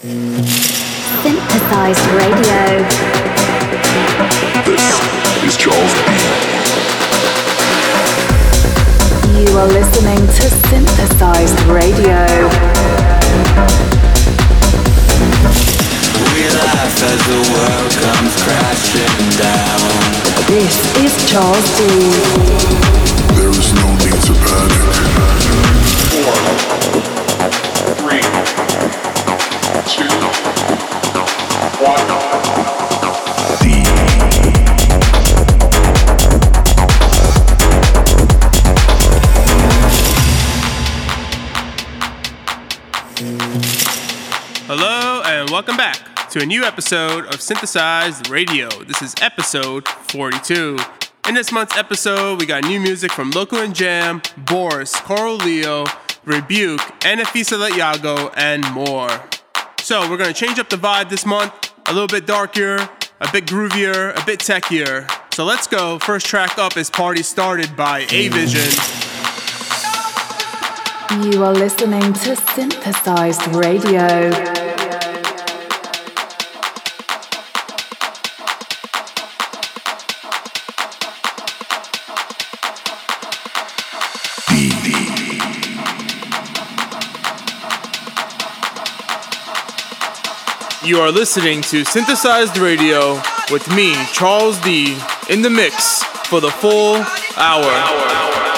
Synthesized Radio. This is Charles D. You are listening to Synthesized Radio. We laugh as the world comes crashing down. This is Charles D. There is no need to panic. Four, three, to a new episode of Synthesized Radio. This is episode 42. In this month's episode, we got new music from Loco and Jam, Boris, Coral Leo, Rebuke, Anfisa Letyago, and more. So we're gonna change up the vibe this month, a little bit darker, a bit groovier, a bit techier. So let's go. First track up is Party Started by A Vision. You are listening to Synthesized Radio. You are listening to Synthesized Radio with me, Charles D, in the mix for the full hour. Thank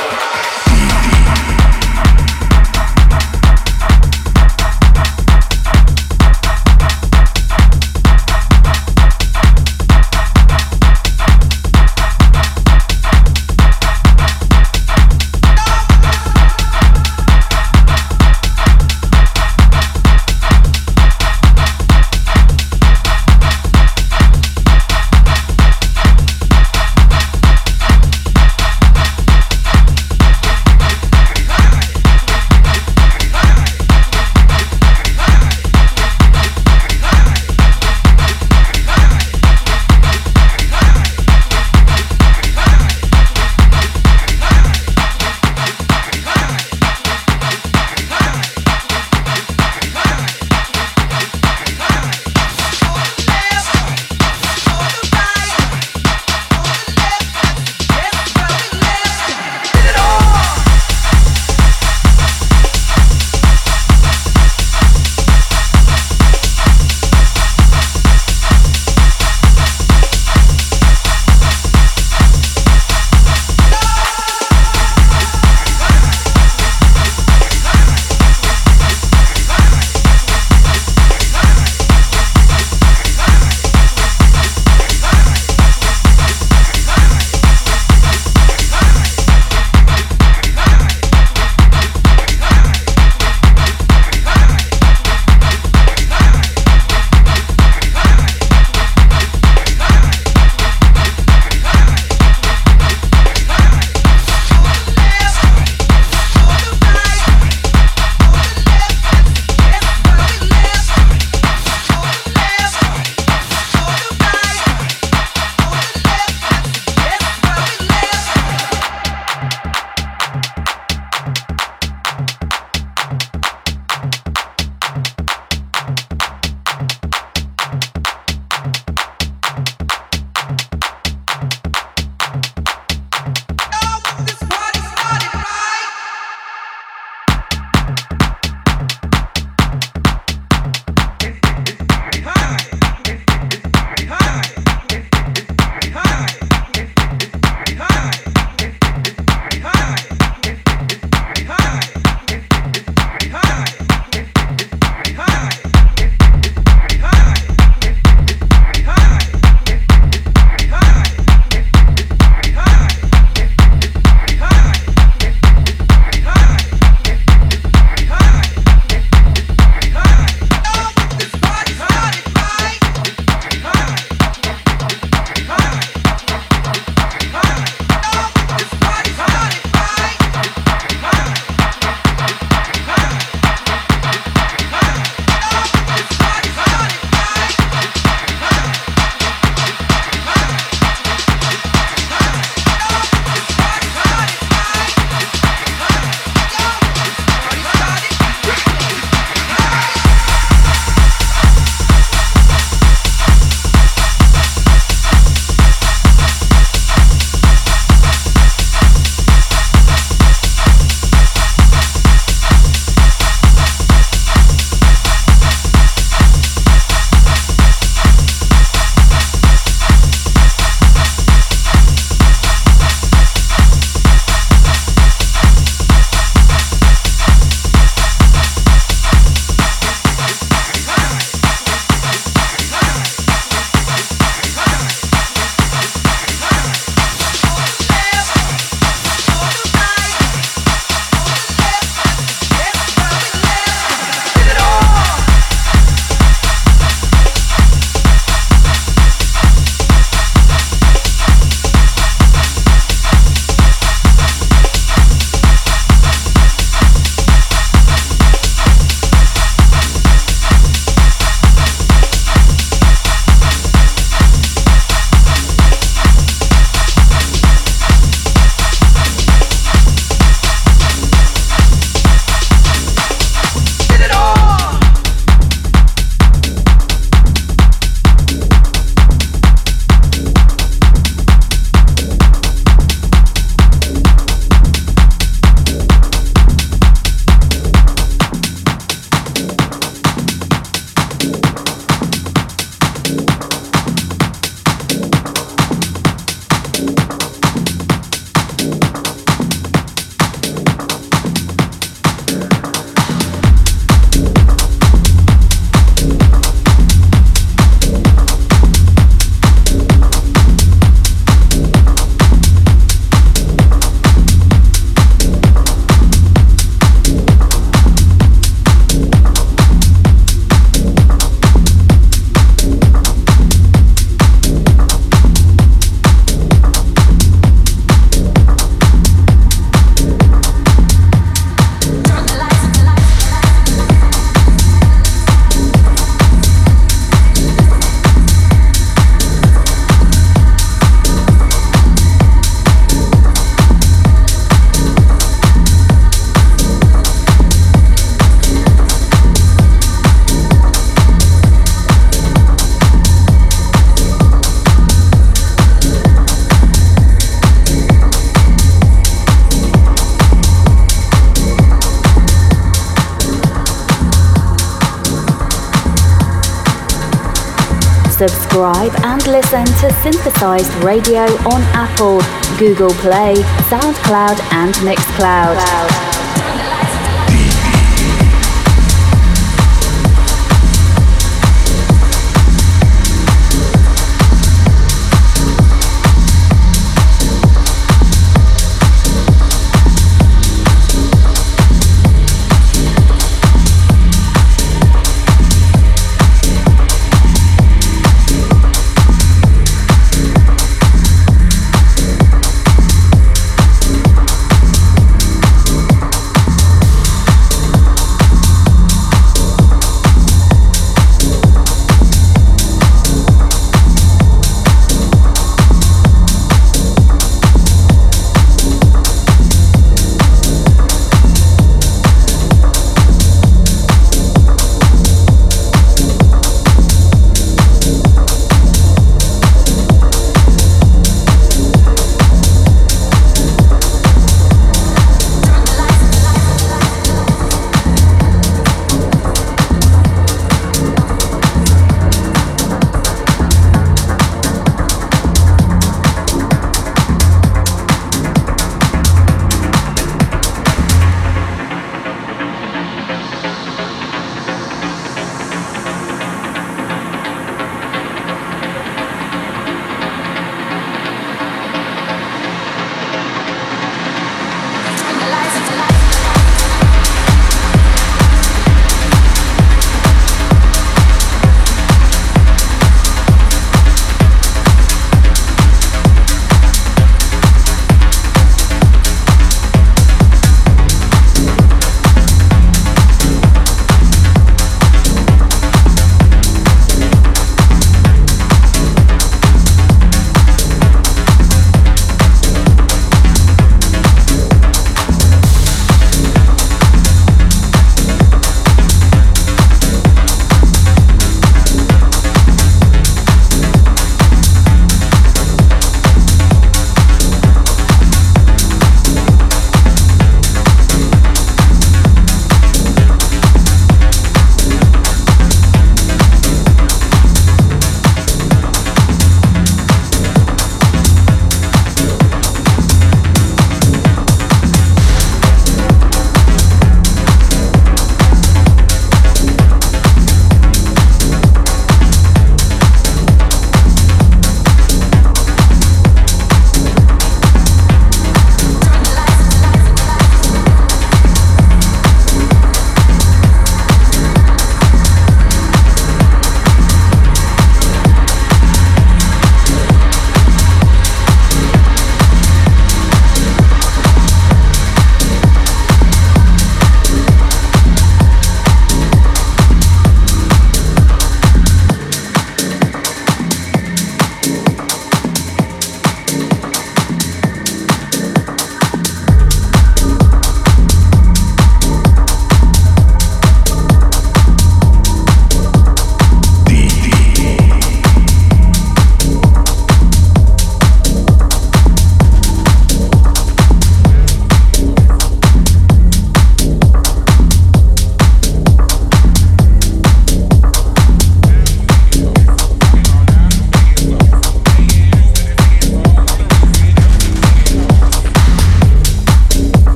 listen to Synthesized Radio on Apple, Google Play, SoundCloud, and Mixcloud.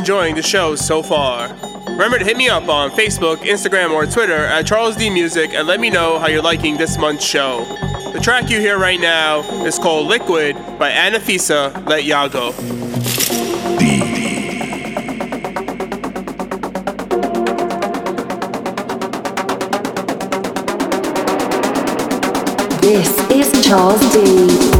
Enjoying the show so far. Remember to hit me up on Facebook, Instagram, or Twitter at Charles D Music and let me know how you're liking this month's show. The track you hear right now is called Liquid by Anfisa Letyago. This is Charles D.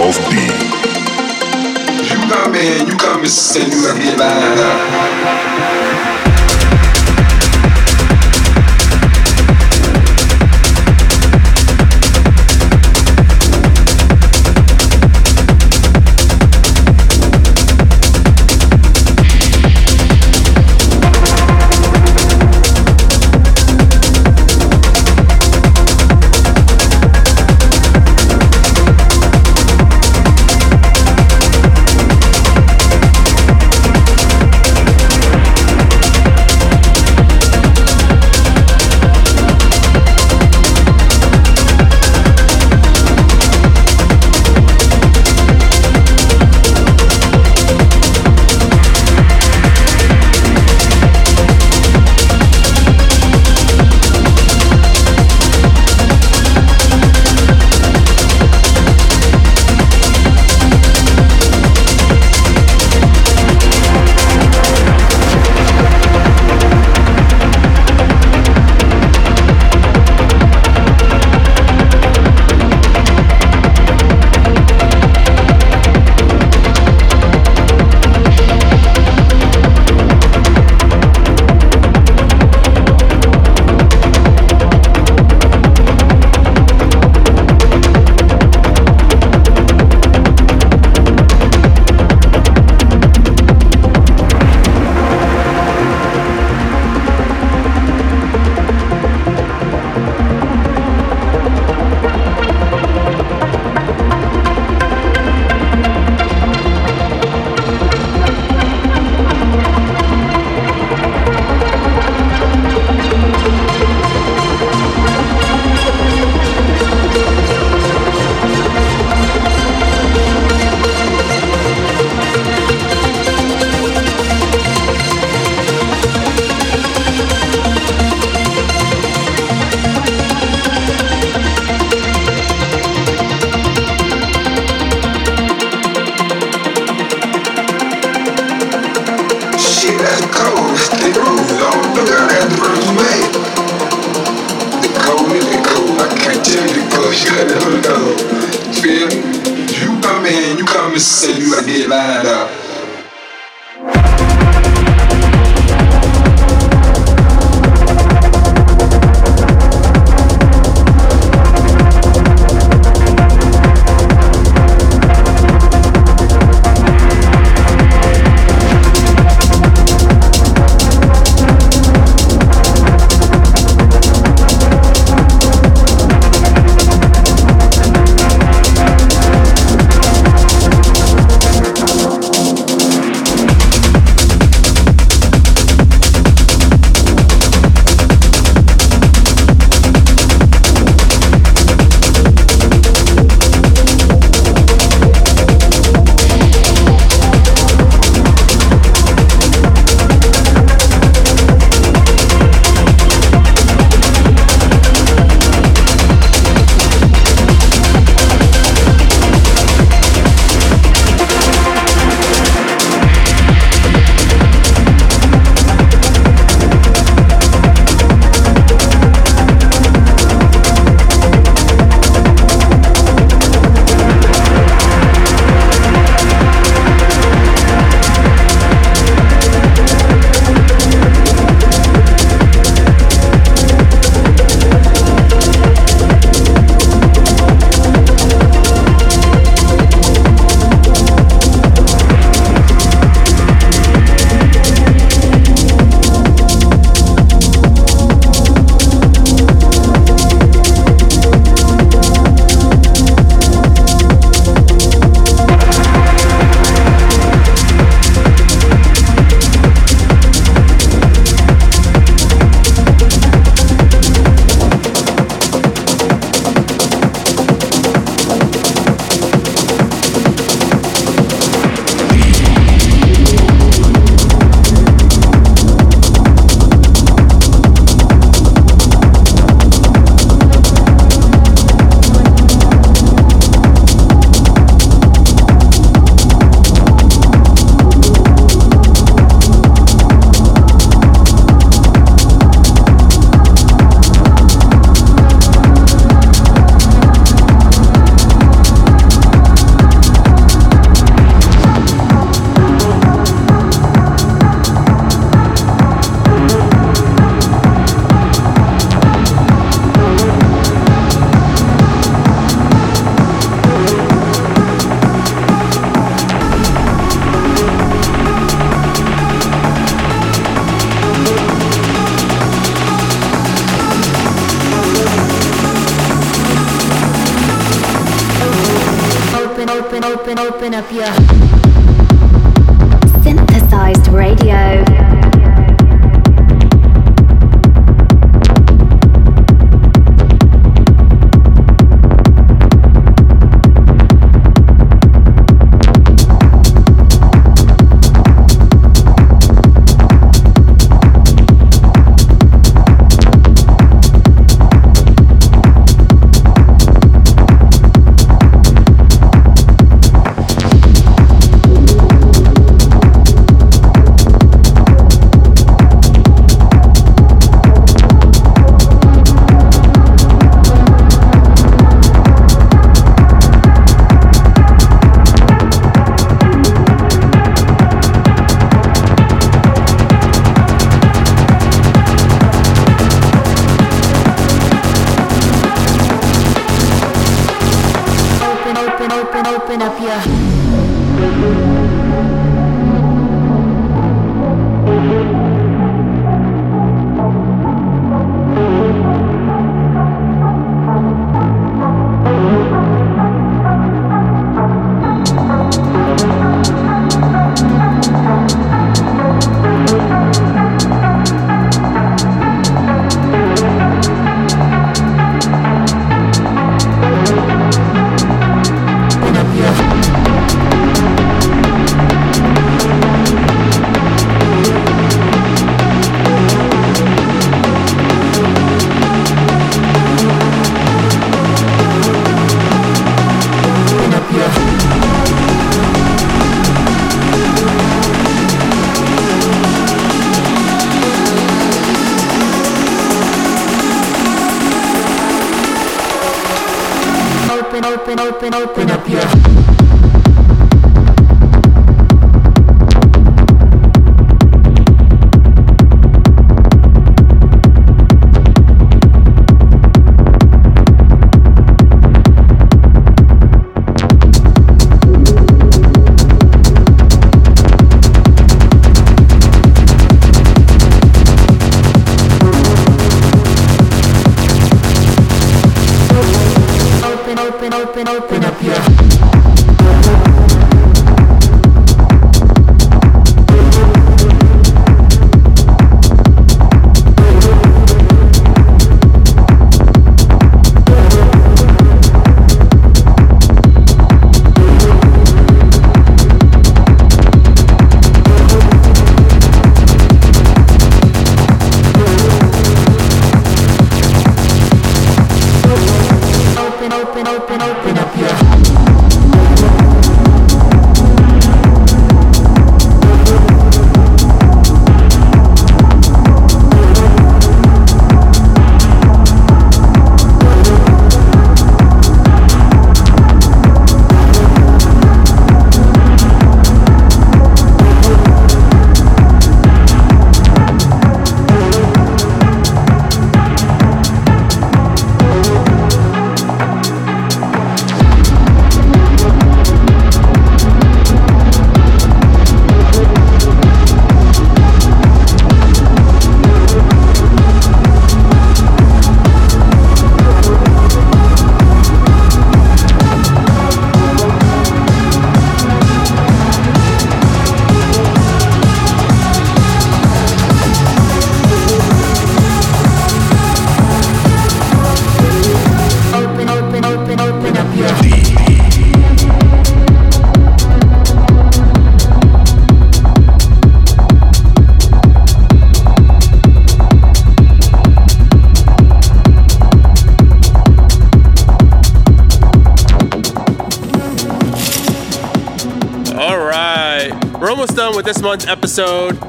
You come in, you come and send you a open, open, open, up your.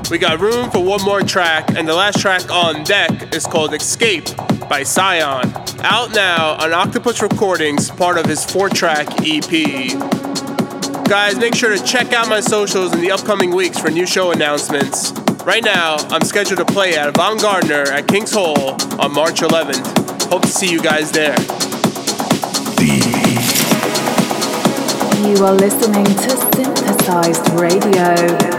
We got room for one more track, and the last track on deck is called Escape by Sian. Out now on Octopus Recordings, part of his four track EP. Guys, make sure to check out my socials in the upcoming weeks for new show announcements. Right now, I'm scheduled to play at Avant Gardner at King's Hall on March 11th. Hope to see you guys there. You are listening to Synthesized Radio.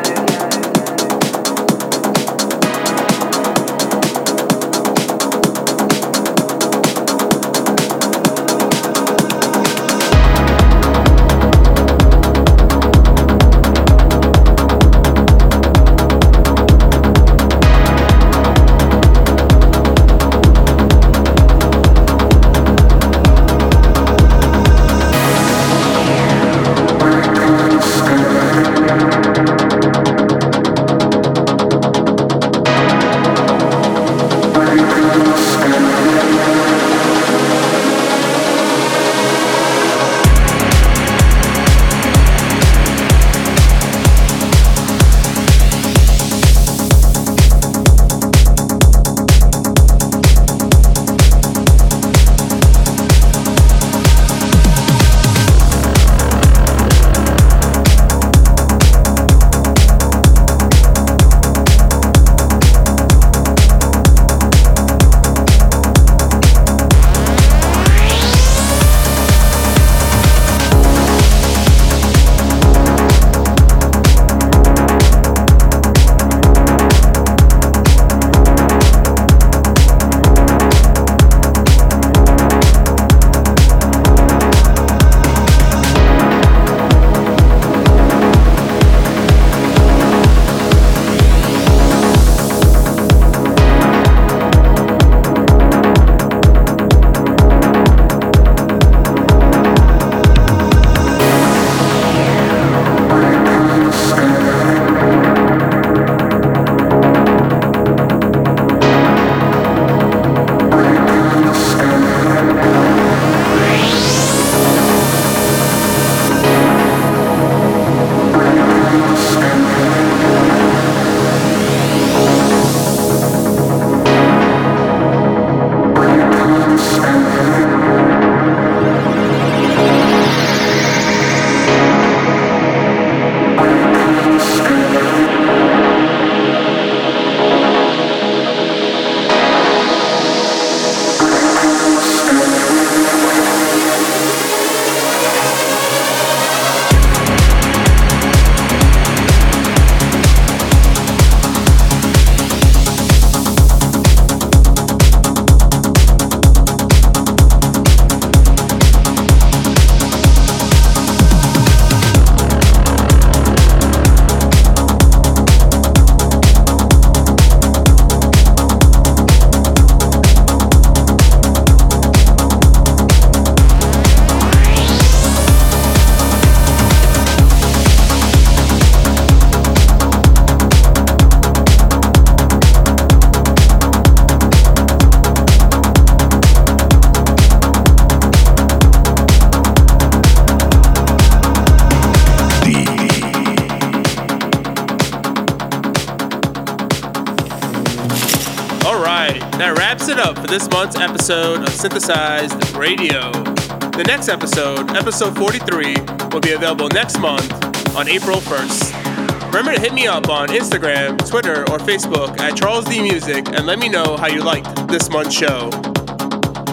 Episode of Synthesized Radio. The next episode, episode 43, will be available next month on April 1st. Remember to hit me up on Instagram, Twitter, or Facebook at Charles D Music and let me know how you liked this month's show.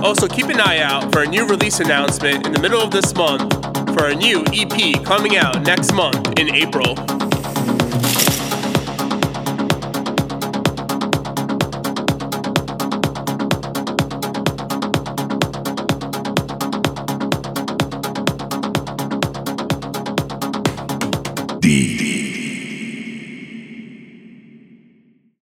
Also, keep an eye out for a new release announcement in the middle of this month for a new EP coming out next month in April.